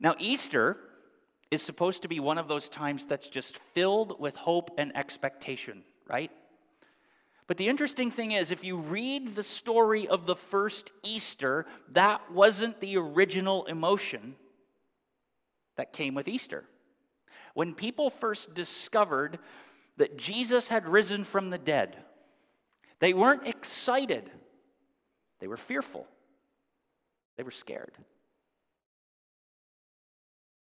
Now, Easter is supposed to be one of those times that's just filled with hope and expectation, right? But the interesting thing is, if you read the story of the first Easter, that wasn't the original emotion that came with Easter. When people first discovered that Jesus had risen from the dead, they weren't excited, they were fearful, they were scared.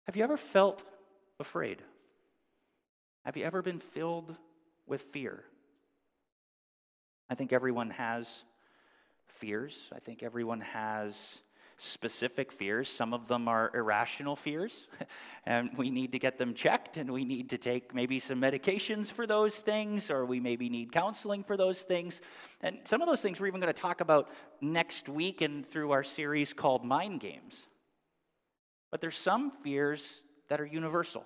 Have you ever felt afraid? Have you ever been filled with fear? I think everyone has fears. I think everyone has specific fears. Some of them are irrational fears, and we need to get them checked, and we need to take maybe some medications for those things, or we maybe need counseling for those things. And some of those things we're even going to talk about next week and through our series called Mind Games. But there's some fears that are universal.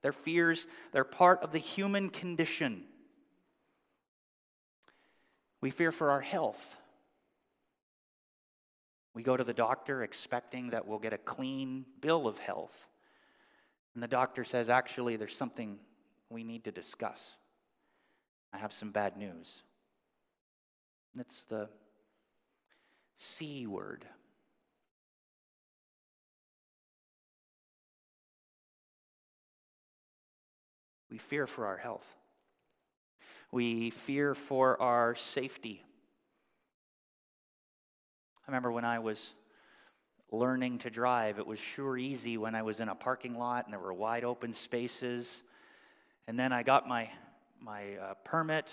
They're fears, they're part of the human condition. We fear for our health. We go to the doctor expecting that we'll get a clean bill of health. And the doctor says, actually, there's something we need to discuss. I have some bad news. It's the C word. We fear for our health. We fear for our safety. I remember when I was learning to drive, it was sure easy when I was in a parking lot and there were wide open spaces. And then I got my, my uh, permit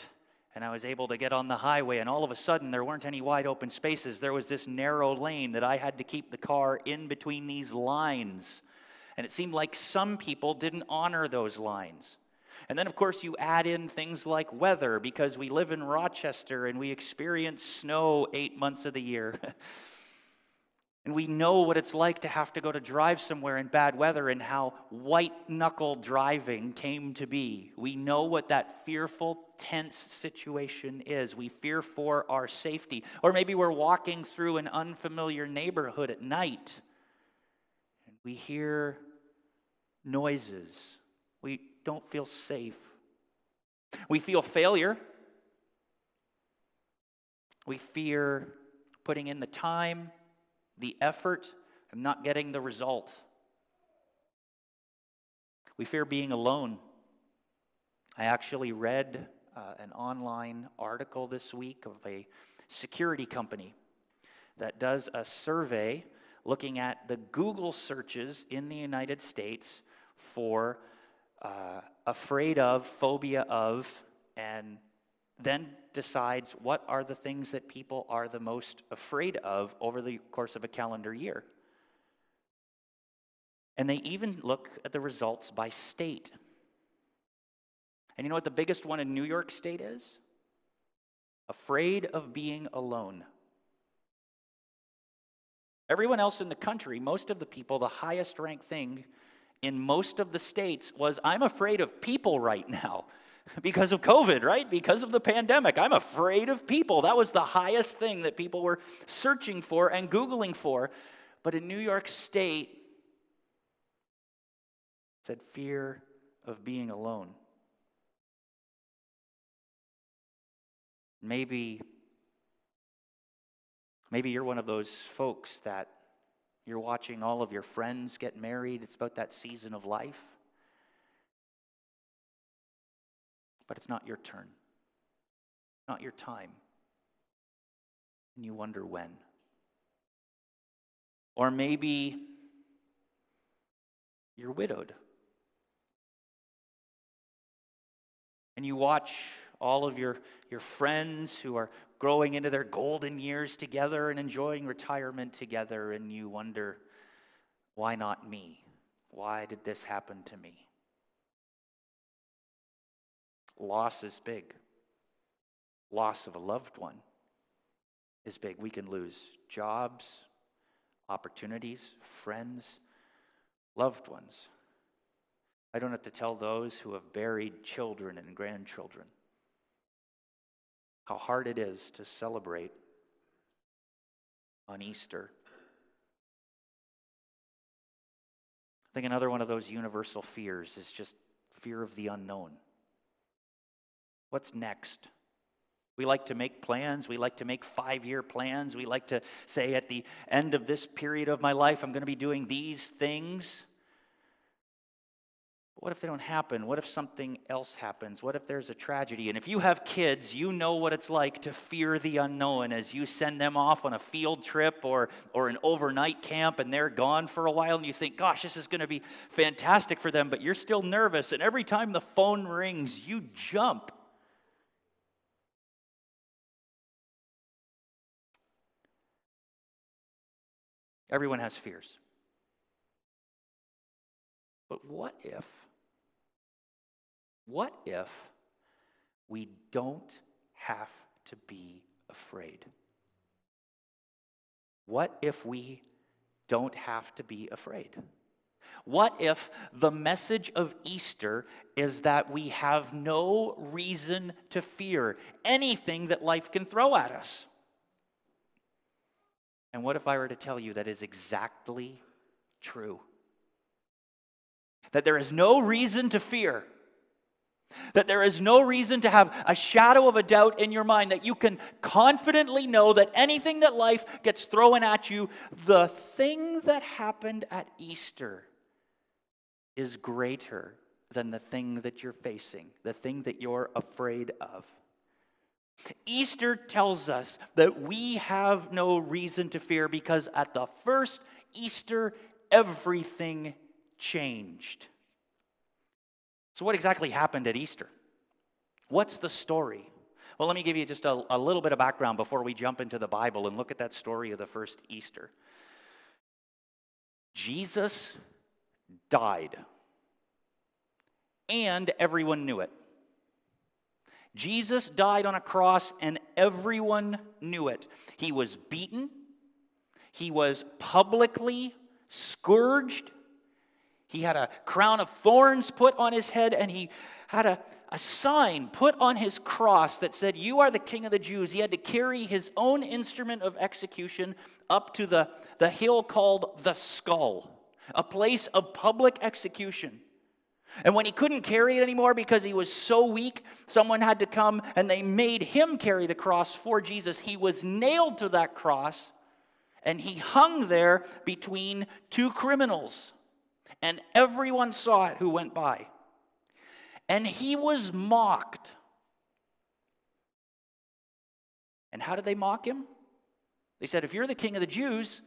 and I was able to get on the highway, and all of a sudden, there weren't any wide open spaces. There was this narrow lane that I had to keep the car in between these lines. And it seemed like some people didn't honor those lines. And then, of course, you add in things like weather because we live in Rochester and we experience snow eight months of the year. and we know what it's like to have to go to drive somewhere in bad weather and how white knuckle driving came to be. We know what that fearful, tense situation is. We fear for our safety. Or maybe we're walking through an unfamiliar neighborhood at night and we hear noises. We don't feel safe. We feel failure. We fear putting in the time, the effort, and not getting the result. We fear being alone. I actually read uh, an online article this week of a security company that does a survey looking at the Google searches in the United States for uh, afraid of, phobia of, and then decides what are the things that people are the most afraid of over the course of a calendar year. And they even look at the results by state. And you know what the biggest one in New York State is? Afraid of being alone. Everyone else in the country, most of the people, the highest ranked thing in most of the states was I'm afraid of people right now because of COVID, right? Because of the pandemic. I'm afraid of people. That was the highest thing that people were searching for and Googling for. But in New York State, said fear of being alone. Maybe maybe you're one of those folks that you're watching all of your friends get married. It's about that season of life. But it's not your turn, not your time. And you wonder when. Or maybe you're widowed. And you watch all of your, your friends who are growing into their golden years together and enjoying retirement together, and you wonder, why not me? Why did this happen to me? Loss is big. Loss of a loved one is big. We can lose jobs, opportunities, friends, loved ones. I don't have to tell those who have buried children and grandchildren how hard it is to celebrate on Easter. I think another one of those universal fears is just fear of the unknown. What's next? We like to make plans. We like to make five year plans. We like to say at the end of this period of my life, I'm going to be doing these things. What if they don't happen? What if something else happens? What if there's a tragedy? And if you have kids, you know what it's like to fear the unknown as you send them off on a field trip or, or an overnight camp and they're gone for a while and you think, gosh, this is going to be fantastic for them, but you're still nervous. And every time the phone rings, you jump. Everyone has fears. But what if, what if we don't have to be afraid? What if we don't have to be afraid? What if the message of Easter is that we have no reason to fear anything that life can throw at us? And what if I were to tell you that is exactly true? That there is no reason to fear. That there is no reason to have a shadow of a doubt in your mind, that you can confidently know that anything that life gets thrown at you, the thing that happened at Easter is greater than the thing that you're facing, the thing that you're afraid of. Easter tells us that we have no reason to fear because at the first Easter, everything changed. So, what exactly happened at Easter? What's the story? Well, let me give you just a, a, little bit of background before we jump into the Bible and look at that story of the first Easter. Jesus died, and everyone knew it. Jesus died on a cross, and everyone knew it. He was beaten, he was publicly scourged, he had a crown of thorns put on his head, and he had a, a sign put on his cross that said, You are the king of the Jews. He had to carry his own instrument of execution up to the, the hill called the skull, a place of public execution. And when he couldn't carry it anymore because he was so weak, someone had to come and they made him carry the cross for Jesus. He was nailed to that cross and he hung there between two criminals. And everyone saw it who went by. And he was mocked. And how did they mock him? They said, If you're the king of the Jews,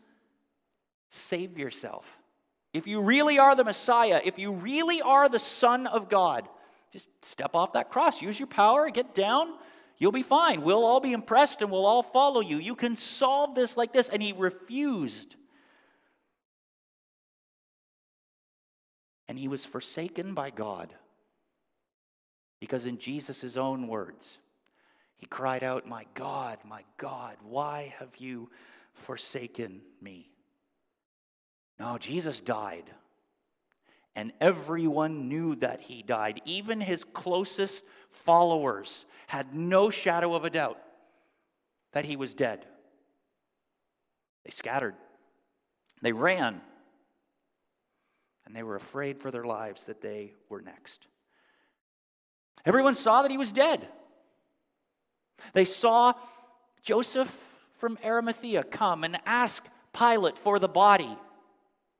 save yourself. If you really are the Messiah, if you really are the Son of God, just step off that cross, use your power, get down, you'll be fine. We'll all be impressed and we'll all follow you. You can solve this like this. And he refused. And he was forsaken by God. Because, in Jesus' own words, he cried out, My God, my God, why have you forsaken me? Now, Jesus died. And everyone knew that he died. Even his closest followers had no shadow of a doubt that he was dead. They scattered, they ran, and they were afraid for their lives that they were next. Everyone saw that he was dead. They saw Joseph from Arimathea come and ask Pilate for the body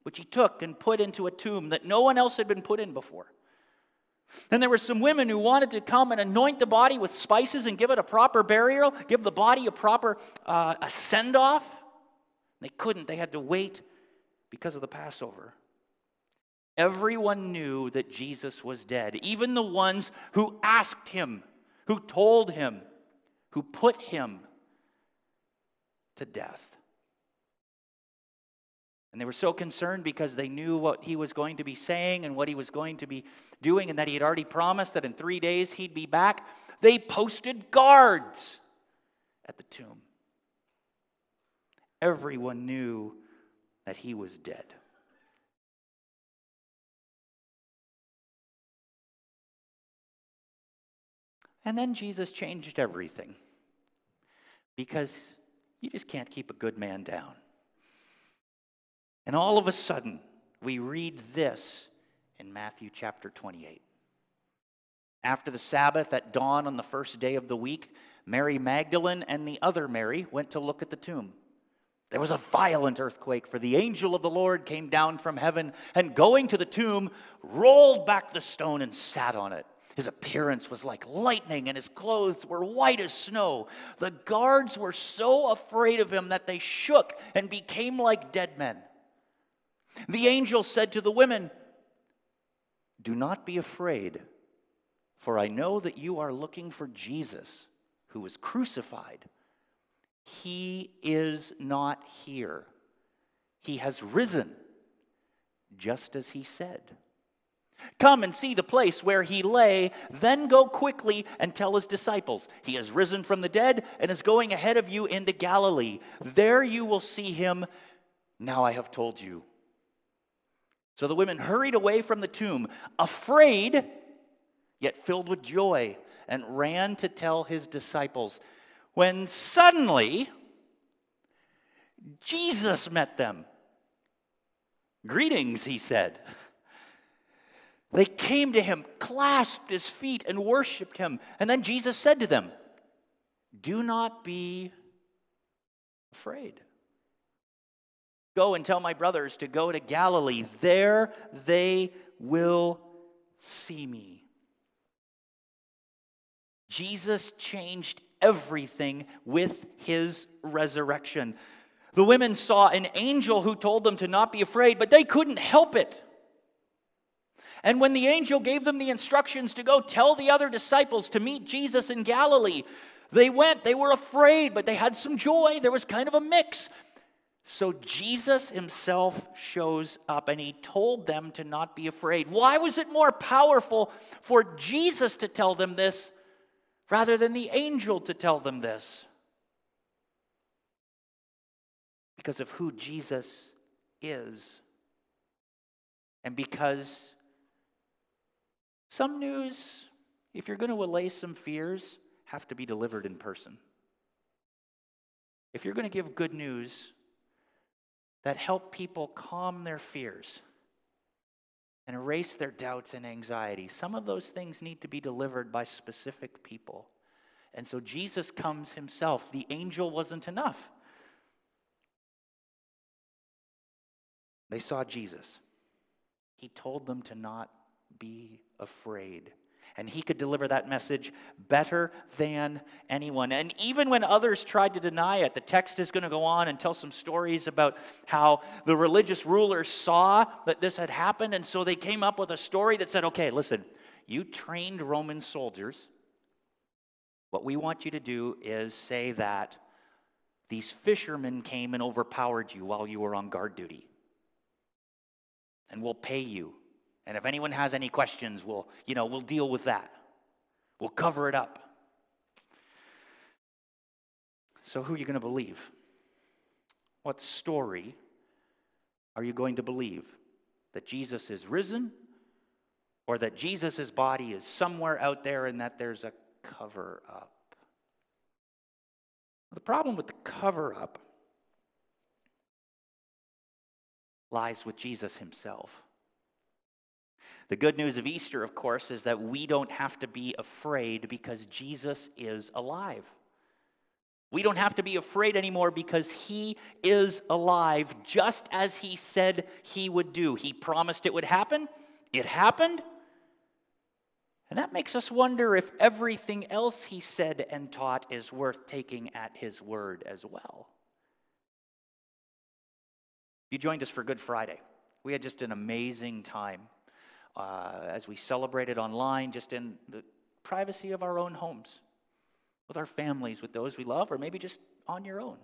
which he took and put into a tomb that no one else had been put in before. Then there were some women who wanted to come and anoint the body with spices and give it a proper burial, give the body a proper uh, a send off. They couldn't, they had to wait because of the Passover. Everyone knew that Jesus was dead, even the ones who asked him, who told him, who put him to death. And they were so concerned because they knew what he was going to be saying and what he was going to be doing, and that he had already promised that in three days he'd be back. They posted guards at the tomb. Everyone knew that he was dead. And then Jesus changed everything because you just can't keep a good man down. And all of a sudden, we read this in Matthew chapter 28. After the Sabbath at dawn on the first day of the week, Mary Magdalene and the other Mary went to look at the tomb. There was a violent earthquake, for the angel of the Lord came down from heaven and, going to the tomb, rolled back the stone and sat on it. His appearance was like lightning, and his clothes were white as snow. The guards were so afraid of him that they shook and became like dead men. The angel said to the women, Do not be afraid, for I know that you are looking for Jesus, who was crucified. He is not here, he has risen, just as he said. Come and see the place where he lay, then go quickly and tell his disciples, He has risen from the dead and is going ahead of you into Galilee. There you will see him. Now I have told you. So the women hurried away from the tomb, afraid, yet filled with joy, and ran to tell his disciples. When suddenly, Jesus met them. Greetings, he said. They came to him, clasped his feet, and worshiped him. And then Jesus said to them, Do not be afraid. Go and tell my brothers to go to Galilee. There they will see me. Jesus changed everything with his resurrection. The women saw an angel who told them to not be afraid, but they couldn't help it. And when the angel gave them the instructions to go tell the other disciples to meet Jesus in Galilee, they went. They were afraid, but they had some joy. There was kind of a mix. So Jesus himself shows up and he told them to not be afraid. Why was it more powerful for Jesus to tell them this rather than the angel to tell them this? Because of who Jesus is. And because some news, if you're going to allay some fears, have to be delivered in person. If you're going to give good news that help people calm their fears and erase their doubts and anxieties, some of those things need to be delivered by specific people. And so Jesus comes himself. The angel wasn't enough. They saw Jesus. He told them to not be afraid. And he could deliver that message better than anyone. And even when others tried to deny it, the text is going to go on and tell some stories about how the religious rulers saw that this had happened. And so they came up with a story that said, okay, listen, you trained Roman soldiers. What we want you to do is say that these fishermen came and overpowered you while you were on guard duty. And we'll pay you and if anyone has any questions, we'll, you know, we'll deal with that. We'll cover it up. So who are you going to believe? What story are you going to believe? That Jesus is risen or that Jesus' body is somewhere out there and that there's a cover up? The problem with the cover up lies with Jesus himself. The good news of Easter, of course, is that we don't have to be afraid because Jesus is alive. We don't have to be afraid anymore because he is alive, just as he said he would do. He promised it would happen, it happened. And that makes us wonder if everything else he said and taught is worth taking at his word as well. You joined us for Good Friday. We had just an amazing time uh, as we celebrated online, just in the privacy of our own homes, with our families, with those we love, or maybe just on your own.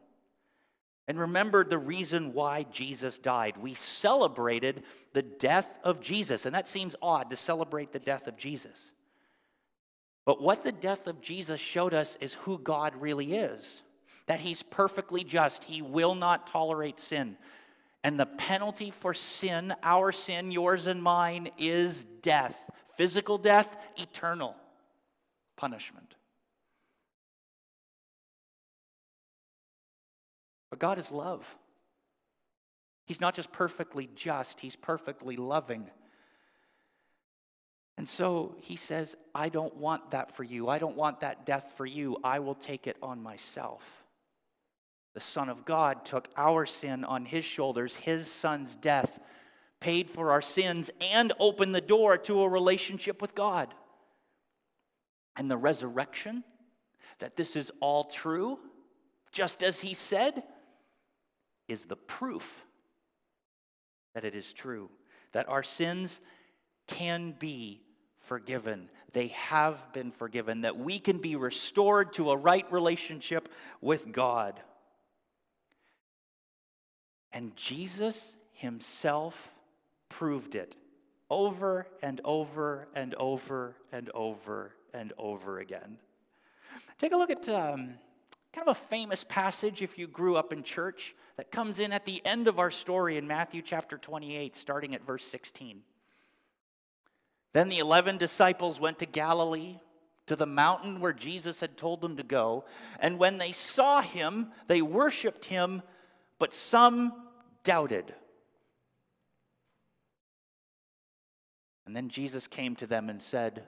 And remembered the reason why Jesus died. We celebrated the death of Jesus, and that seems odd to celebrate the death of Jesus. But what the death of Jesus showed us is who God really is that He's perfectly just, He will not tolerate sin. And the penalty for sin, our sin, yours and mine, is death physical death, eternal punishment. But God is love. He's not just perfectly just, he's perfectly loving. And so he says, I don't want that for you. I don't want that death for you. I will take it on myself. The Son of God took our sin on his shoulders, his Son's death paid for our sins and opened the door to a relationship with God. And the resurrection, that this is all true, just as he said, is the proof that it is true, that our sins can be forgiven. They have been forgiven, that we can be restored to a right relationship with God. And Jesus himself proved it over and over and over and over and over again. Take a look at um, kind of a famous passage if you grew up in church that comes in at the end of our story in Matthew chapter 28, starting at verse 16. Then the 11 disciples went to Galilee, to the mountain where Jesus had told them to go. And when they saw him, they worshiped him, but some doubted. And then Jesus came to them and said,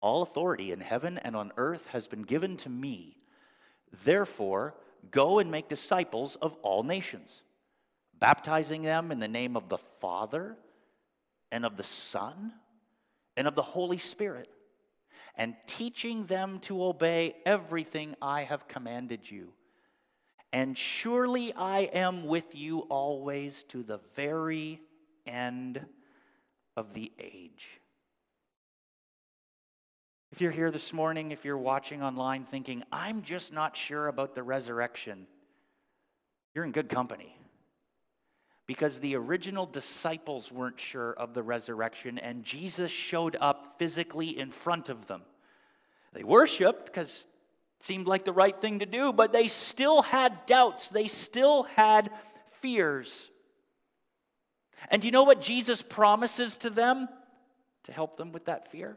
All authority in heaven and on earth has been given to me. Therefore, go and make disciples of all nations, baptizing them in the name of the Father and of the Son and of the Holy Spirit, and teaching them to obey everything I have commanded you. And surely I am with you always to the very end of the age. If you're here this morning, if you're watching online thinking, I'm just not sure about the resurrection, you're in good company. Because the original disciples weren't sure of the resurrection, and Jesus showed up physically in front of them. They worshiped because seemed like the right thing to do, but they still had doubts, they still had fears. And you know what Jesus promises to them to help them with that fear?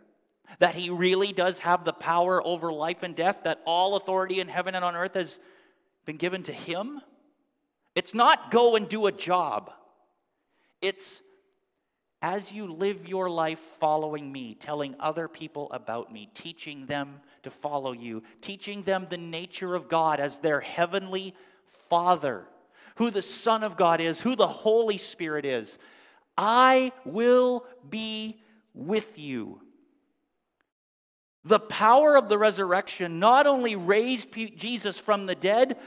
That he really does have the power over life and death, that all authority in heaven and on earth has been given to him. It's not go and do a job, it's as you live your life following me, telling other people about me, teaching them to follow you, teaching them the nature of God as their heavenly Father who the Son of God is, who the Holy Spirit is. I will be with you. The power of the resurrection not only raised Jesus from the dead,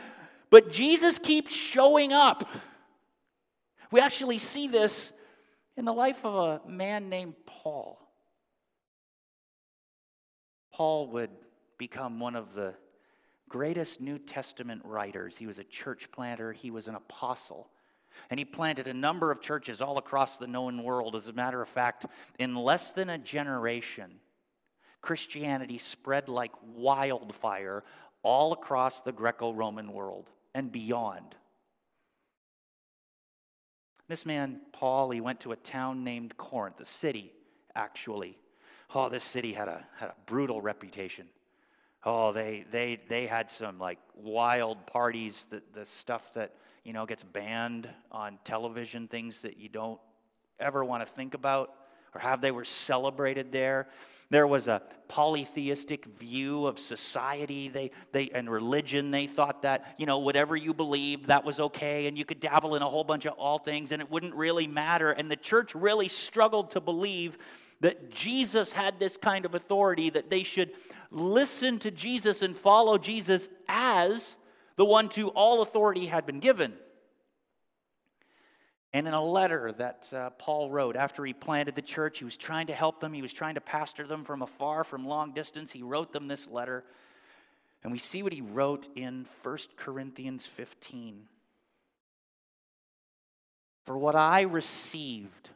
but Jesus keeps showing up. We actually see this in the life of a man named Paul. Paul would become one of the greatest New Testament writers. He was a church planter, he was an apostle. And he planted a number of churches all across the known world. As a matter of fact, in less than a generation, Christianity spread like wildfire all across the Greco Roman world and beyond. This man, Paul, he went to a town named Corinth, the city, actually. Oh, this city had a, had a brutal reputation. Oh, they they they had some like wild parties, the, the stuff that you know gets banned on television, things that you don't ever want to think about or have they were celebrated there. There was a polytheistic view of society they, they, and religion. They thought that, you know, whatever you believed, that was okay, and you could dabble in a whole bunch of all things, and it wouldn't really matter. And the church really struggled to believe that Jesus had this kind of authority, that they should listen to Jesus and follow Jesus as the one to all authority had been given. And in a letter that uh, Paul wrote after he planted the church, he was trying to help them, he was trying to pastor them from afar, from long distance. He wrote them this letter. And we see what he wrote in 1 Corinthians 15. For what I received,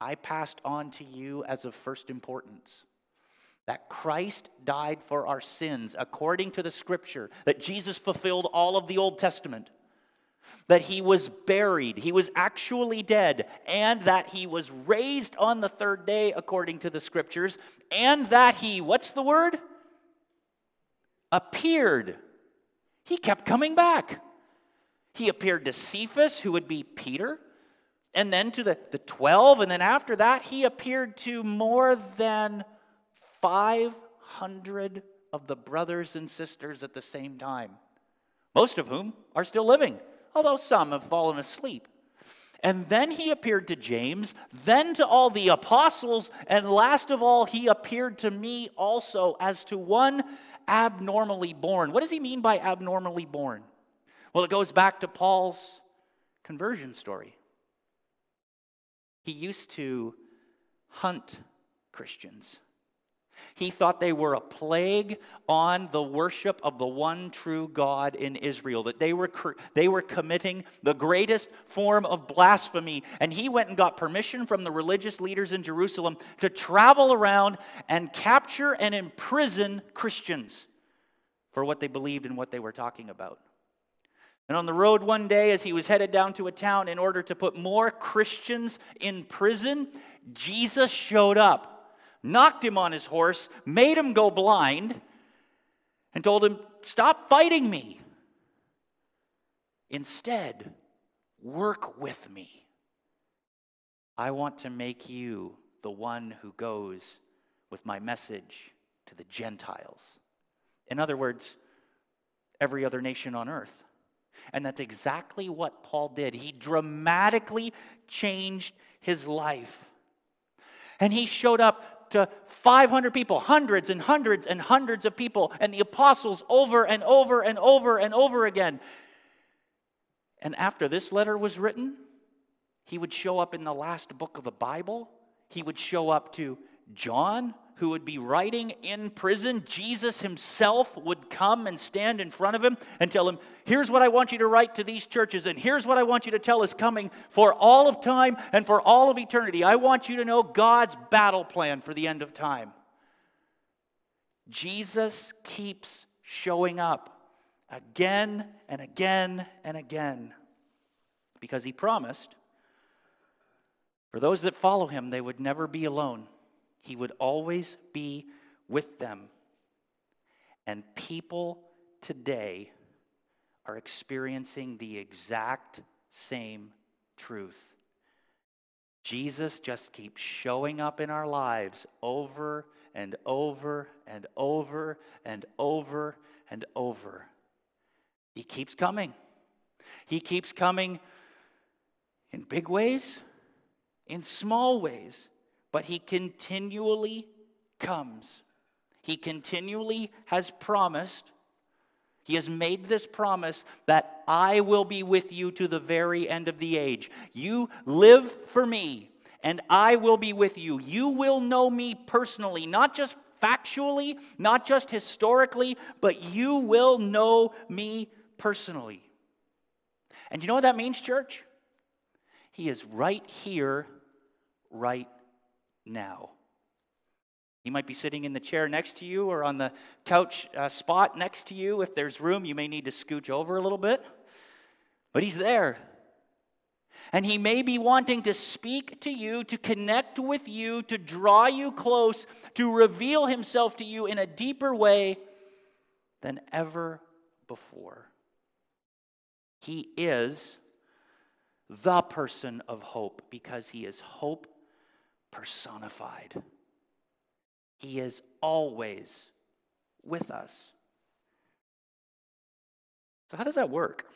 I passed on to you as of first importance that Christ died for our sins according to the scripture, that Jesus fulfilled all of the Old Testament, that he was buried, he was actually dead, and that he was raised on the third day according to the scriptures, and that he, what's the word? Appeared. He kept coming back. He appeared to Cephas, who would be Peter, and then to the, the 12. And then after that, he appeared to more than 500 of the brothers and sisters at the same time, most of whom are still living, although some have fallen asleep. And then he appeared to James, then to all the apostles, and last of all, he appeared to me also as to one abnormally born. What does he mean by abnormally born? Well, it goes back to Paul's conversion story. He used to hunt Christians. He thought they were a plague on the worship of the one true God in Israel, that they were, they were committing the greatest form of blasphemy. And he went and got permission from the religious leaders in Jerusalem to travel around and capture and imprison Christians for what they believed and what they were talking about. And on the road one day, as he was headed down to a town in order to put more Christians in prison, Jesus showed up knocked him on his horse, made him go blind, and told him, Stop fighting me. Instead, work with me. I want to make you the one who goes with my message to the Gentiles. In other words, every other nation on earth. And that's exactly what Paul did. He dramatically changed his life. And he showed up to 500 people, hundreds and hundreds and hundreds of people, and the apostles over and over and over and over again. And after this letter was written, he would show up in the last book of the Bible. He would show up to John, who would be writing in prison, Jesus himself would come and stand in front of him and tell him, Here's what I want you to write to these churches, and here's what I want you to tell is coming for all of time and for all of eternity. I want you to know God's battle plan for the end of time. Jesus keeps showing up again and again and again because he promised for those that follow him, they would never be alone. He would always be with them. And people today are experiencing the exact same truth. Jesus just keeps showing up in our lives over and over and over and over and over. He keeps coming. He keeps coming in big ways, in small ways but he continually comes. He continually has promised, he has made this promise that I will be with you to the very end of the age. You live for me, and I will be with you. You will know me personally, not just factually, not just historically, but you will know me personally. And you know what that means, church? He is right here, right now. He might be sitting in the chair next to you or on the couch uh, spot next to you. If there's room, you may need to scooch over a little bit. But he's there. And he may be wanting to speak to you, to connect with you, to draw you close, to reveal himself to you in a deeper way than ever before. He is the person of hope because he is hope personified. He is always with us. So, how does that work?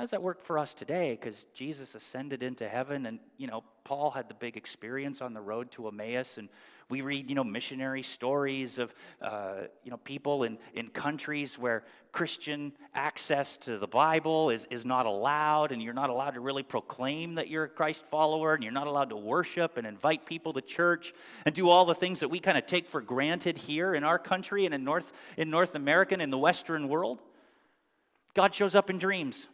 How does that work for us today? Because Jesus ascended into heaven, and you know, Paul had the big experience on the road to Emmaus, and we read, you know, missionary stories of, uh, you know, people in, in countries where Christian access to the Bible is, is not allowed, and you're not allowed to really proclaim that you're a Christ follower, and you're not allowed to worship and invite people to church and do all the things that we kind of take for granted here in our country and in North, in North America and in the Western world. God shows up in dreams.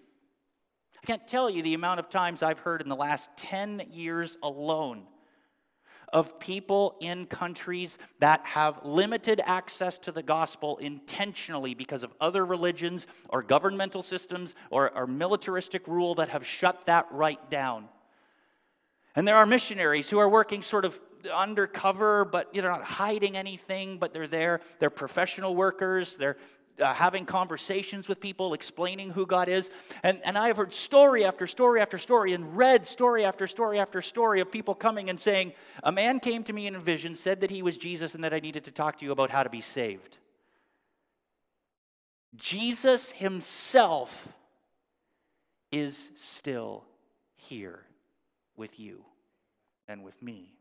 Can't tell you the amount of times I've heard in the last 10 years alone of people in countries that have limited access to the gospel intentionally because of other religions or governmental systems or, or militaristic rule that have shut that right down. And there are missionaries who are working sort of undercover, but they're not hiding anything, but they're there. They're professional workers. They're uh, having conversations with people, explaining who God is. And, and I have heard story after story after story and read story after story after story of people coming and saying, A man came to me in a vision, said that he was Jesus, and that I needed to talk to you about how to be saved. Jesus himself is still here with you and with me.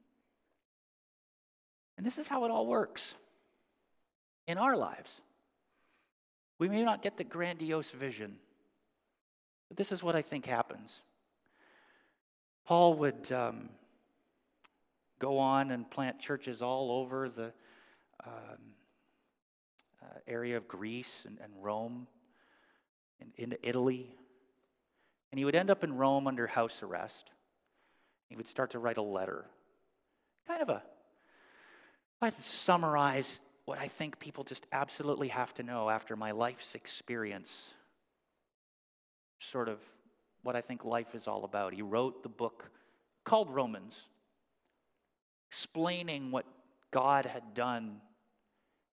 And this is how it all works in our lives. We may not get the grandiose vision, but this is what I think happens. Paul would um, go on and plant churches all over the um, uh, area of Greece and, and Rome and into Italy. And he would end up in Rome under house arrest. He would start to write a letter. Kind of a, I'd summarize what I think people just absolutely have to know after my life's experience. Sort of what I think life is all about. He wrote the book called Romans, explaining what God had done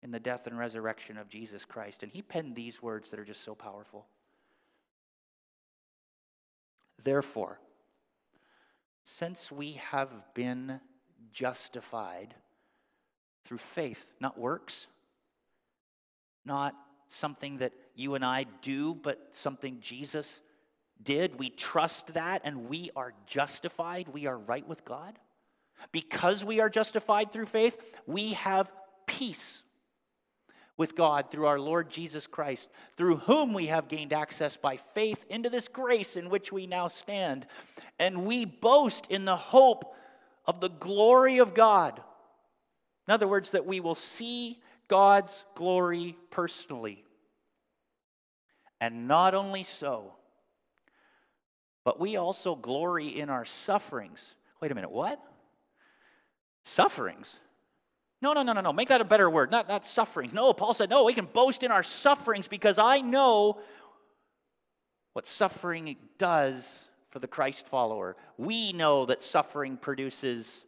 in the death and resurrection of Jesus Christ. And he penned these words that are just so powerful. Therefore, since we have been justified through faith, not works, not something that you and I do, but something Jesus did. We trust that and we are justified. We are right with God. Because we are justified through faith, we have peace with God through our Lord Jesus Christ, through whom we have gained access by faith into this grace in which we now stand. And we boast in the hope of the glory of God. In other words, that we will see God's glory personally. And not only so, but we also glory in our sufferings. Wait a minute, what? Sufferings? No, no, no, no, no. Make that a better word. Not, not sufferings. No, Paul said, no, we can boast in our sufferings because I know what suffering does for the Christ follower. We know that suffering produces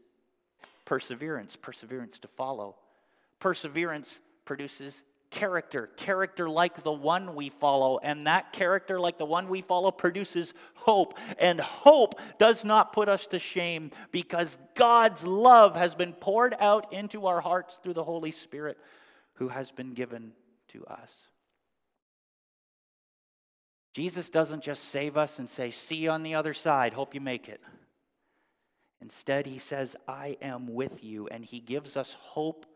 perseverance, perseverance to follow. Perseverance produces character, character like the one we follow. And that character, like the one we follow, produces hope. And hope does not put us to shame because God's love has been poured out into our hearts through the Holy Spirit who has been given to us. Jesus doesn't just save us and say, See you on the other side, hope you make it. Instead, he says, I am with you, and he gives us hope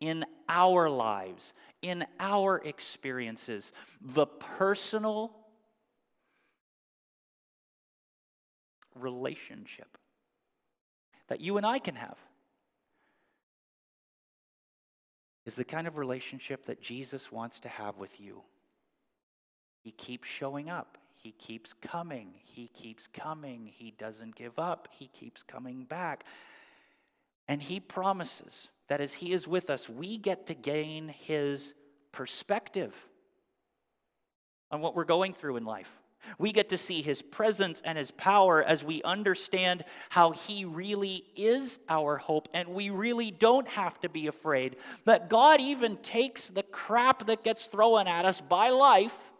in our lives, in our experiences, the personal relationship that you and I can have is the kind of relationship that Jesus wants to have with you. He keeps showing up. He keeps coming. He keeps coming. He doesn't give up. He keeps coming back. And he promises that as He is with us, we get to gain His perspective on what we're going through in life. We get to see His presence and His power as we understand how He really is our hope, and we really don't have to be afraid. That God even takes the crap that gets thrown at us by life,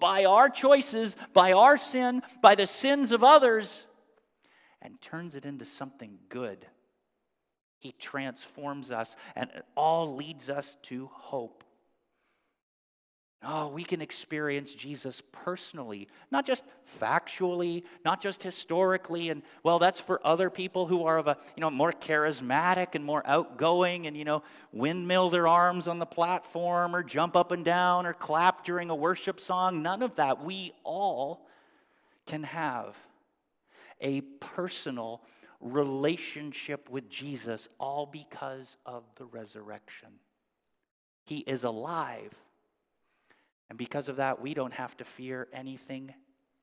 by our choices, by our sin, by the sins of others, and turns it into something good he transforms us, and it all leads us to hope. Oh, we can experience Jesus personally, not just factually, not just historically, and well, that's for other people who are of a you know more charismatic and more outgoing, and you know windmill their arms on the platform, or jump up and down, or clap during a worship song. None of that. We all can have a personal relationship with Jesus, all because of the resurrection. He is alive. And because of that, we don't have to fear anything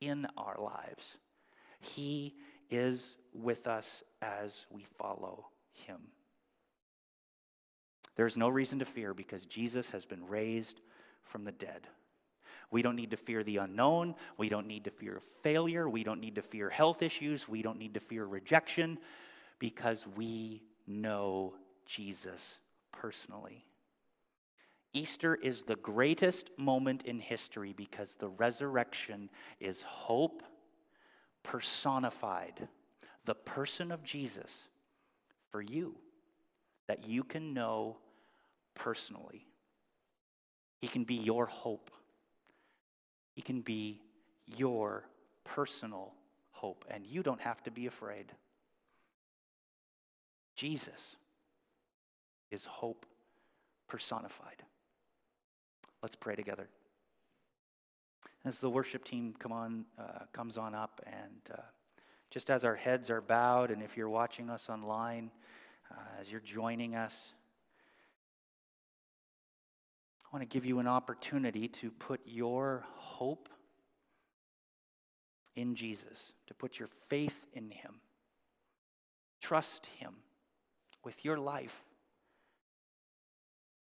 in our lives. He is with us as we follow him. There's no reason to fear because Jesus has been raised from the dead. We don't need to fear the unknown. We don't need to fear failure. We don't need to fear health issues. We don't need to fear rejection because we know Jesus personally. Easter is the greatest moment in history because the resurrection is hope personified, the person of Jesus for you that you can know personally. He can be your hope. He can be your personal hope, and you don't have to be afraid. Jesus is hope personified. Let's pray together. As the worship team come on, uh, comes on up, and uh, just as our heads are bowed, and if you're watching us online, uh, as you're joining us, I want to give you an opportunity to put your hope in Jesus, to put your faith in Him. Trust Him with your life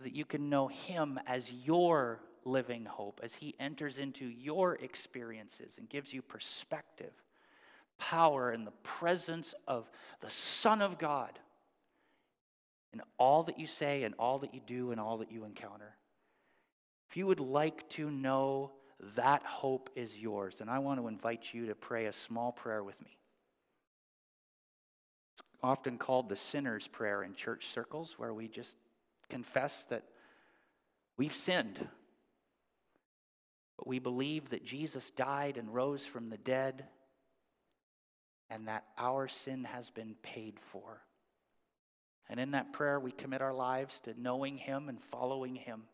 that you can know Him as your living hope, as He enters into your experiences and gives you perspective, power, and the presence of the Son of God in all that you say and all that you do and all that you encounter. If you would like to know that hope is yours, then I want to invite you to pray a small prayer with me. It's often called the sinner's prayer in church circles, where we just confess that we've sinned. But we believe that Jesus died and rose from the dead and that our sin has been paid for. And in that prayer, we commit our lives to knowing Him and following Him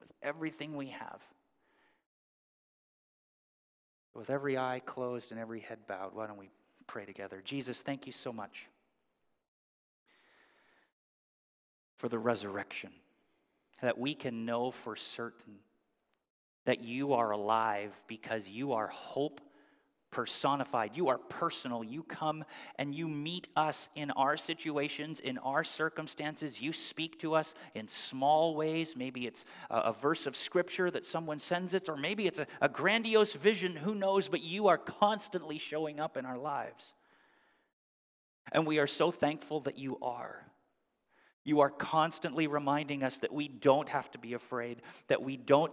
with everything we have. With every eye closed and every head bowed, why don't we pray together? Jesus, thank you so much for the resurrection, that we can know for certain that you are alive because you are hope personified. You are personal. You come and you meet us in our situations, in our circumstances. You speak to us in small ways. Maybe it's a, a verse of scripture that someone sends it, or maybe it's a, a grandiose vision. Who knows? But you are constantly showing up in our lives. And we are so thankful that you are. You are constantly reminding us that we don't have to be afraid, that we don't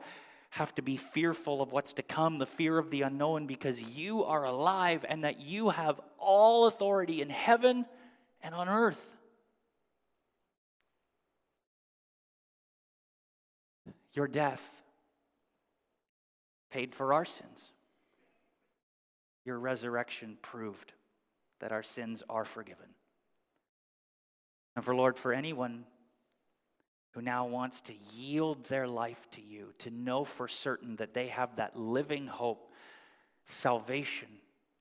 have to be fearful of what's to come, the fear of the unknown, because you are alive and that you have all authority in heaven and on earth. Your death paid for our sins. Your resurrection proved that our sins are forgiven. And for Lord, for anyone who now wants to yield their life to you, to know for certain that they have that living hope, salvation,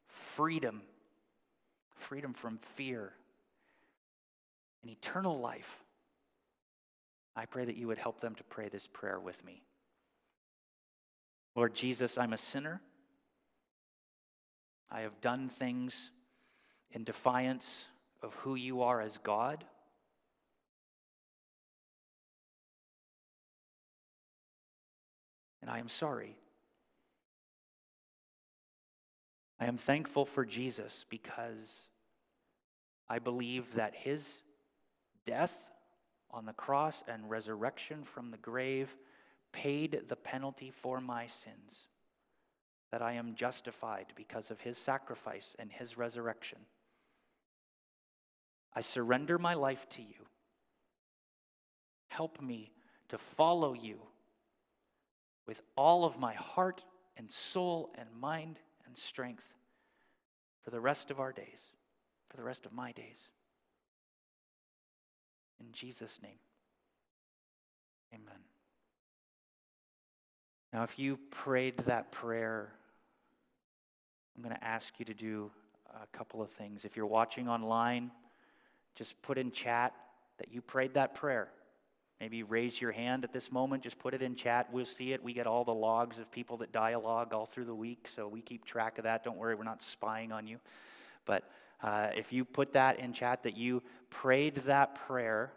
freedom, freedom from fear, and eternal life, I pray that you would help them to pray this prayer with me. Lord Jesus, I'm a sinner. I have done things in defiance of who you are as God. And I am sorry. I am thankful for Jesus because I believe that his death on the cross and resurrection from the grave paid the penalty for my sins, that I am justified because of his sacrifice and his resurrection. I surrender my life to you. Help me to follow you with all of my heart and soul and mind and strength for the rest of our days, for the rest of my days. In Jesus' name, amen. Now, if you prayed that prayer, I'm going to ask you to do a couple of things. If you're watching online, just put in chat that you prayed that prayer. Maybe raise your hand at this moment, just put it in chat. We'll see it. We get all the logs of people that dialogue all through the week, so we keep track of that. Don't worry, we're not spying on you. But uh, if you put that in chat that you prayed that prayer,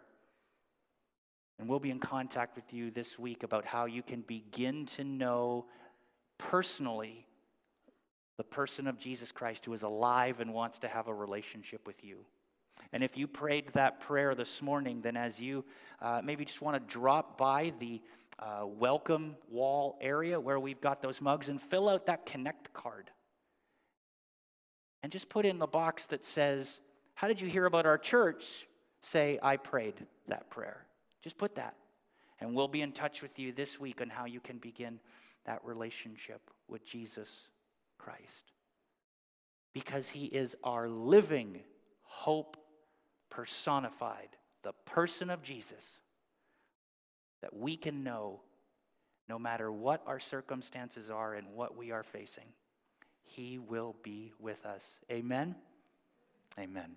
and we'll be in contact with you this week about how you can begin to know personally the person of Jesus Christ who is alive and wants to have a relationship with you. And if you prayed that prayer this morning, then as you uh, maybe just want to drop by the uh, welcome wall area where we've got those mugs and fill out that connect card. And just put in the box that says, How did you hear about our church? Say, I prayed that prayer. Just put that. And we'll be in touch with you this week on how you can begin that relationship with Jesus Christ. Because he is our living hope personified, the person of Jesus that we can know no matter what our circumstances are and what we are facing, He will be with us. Amen. Amen.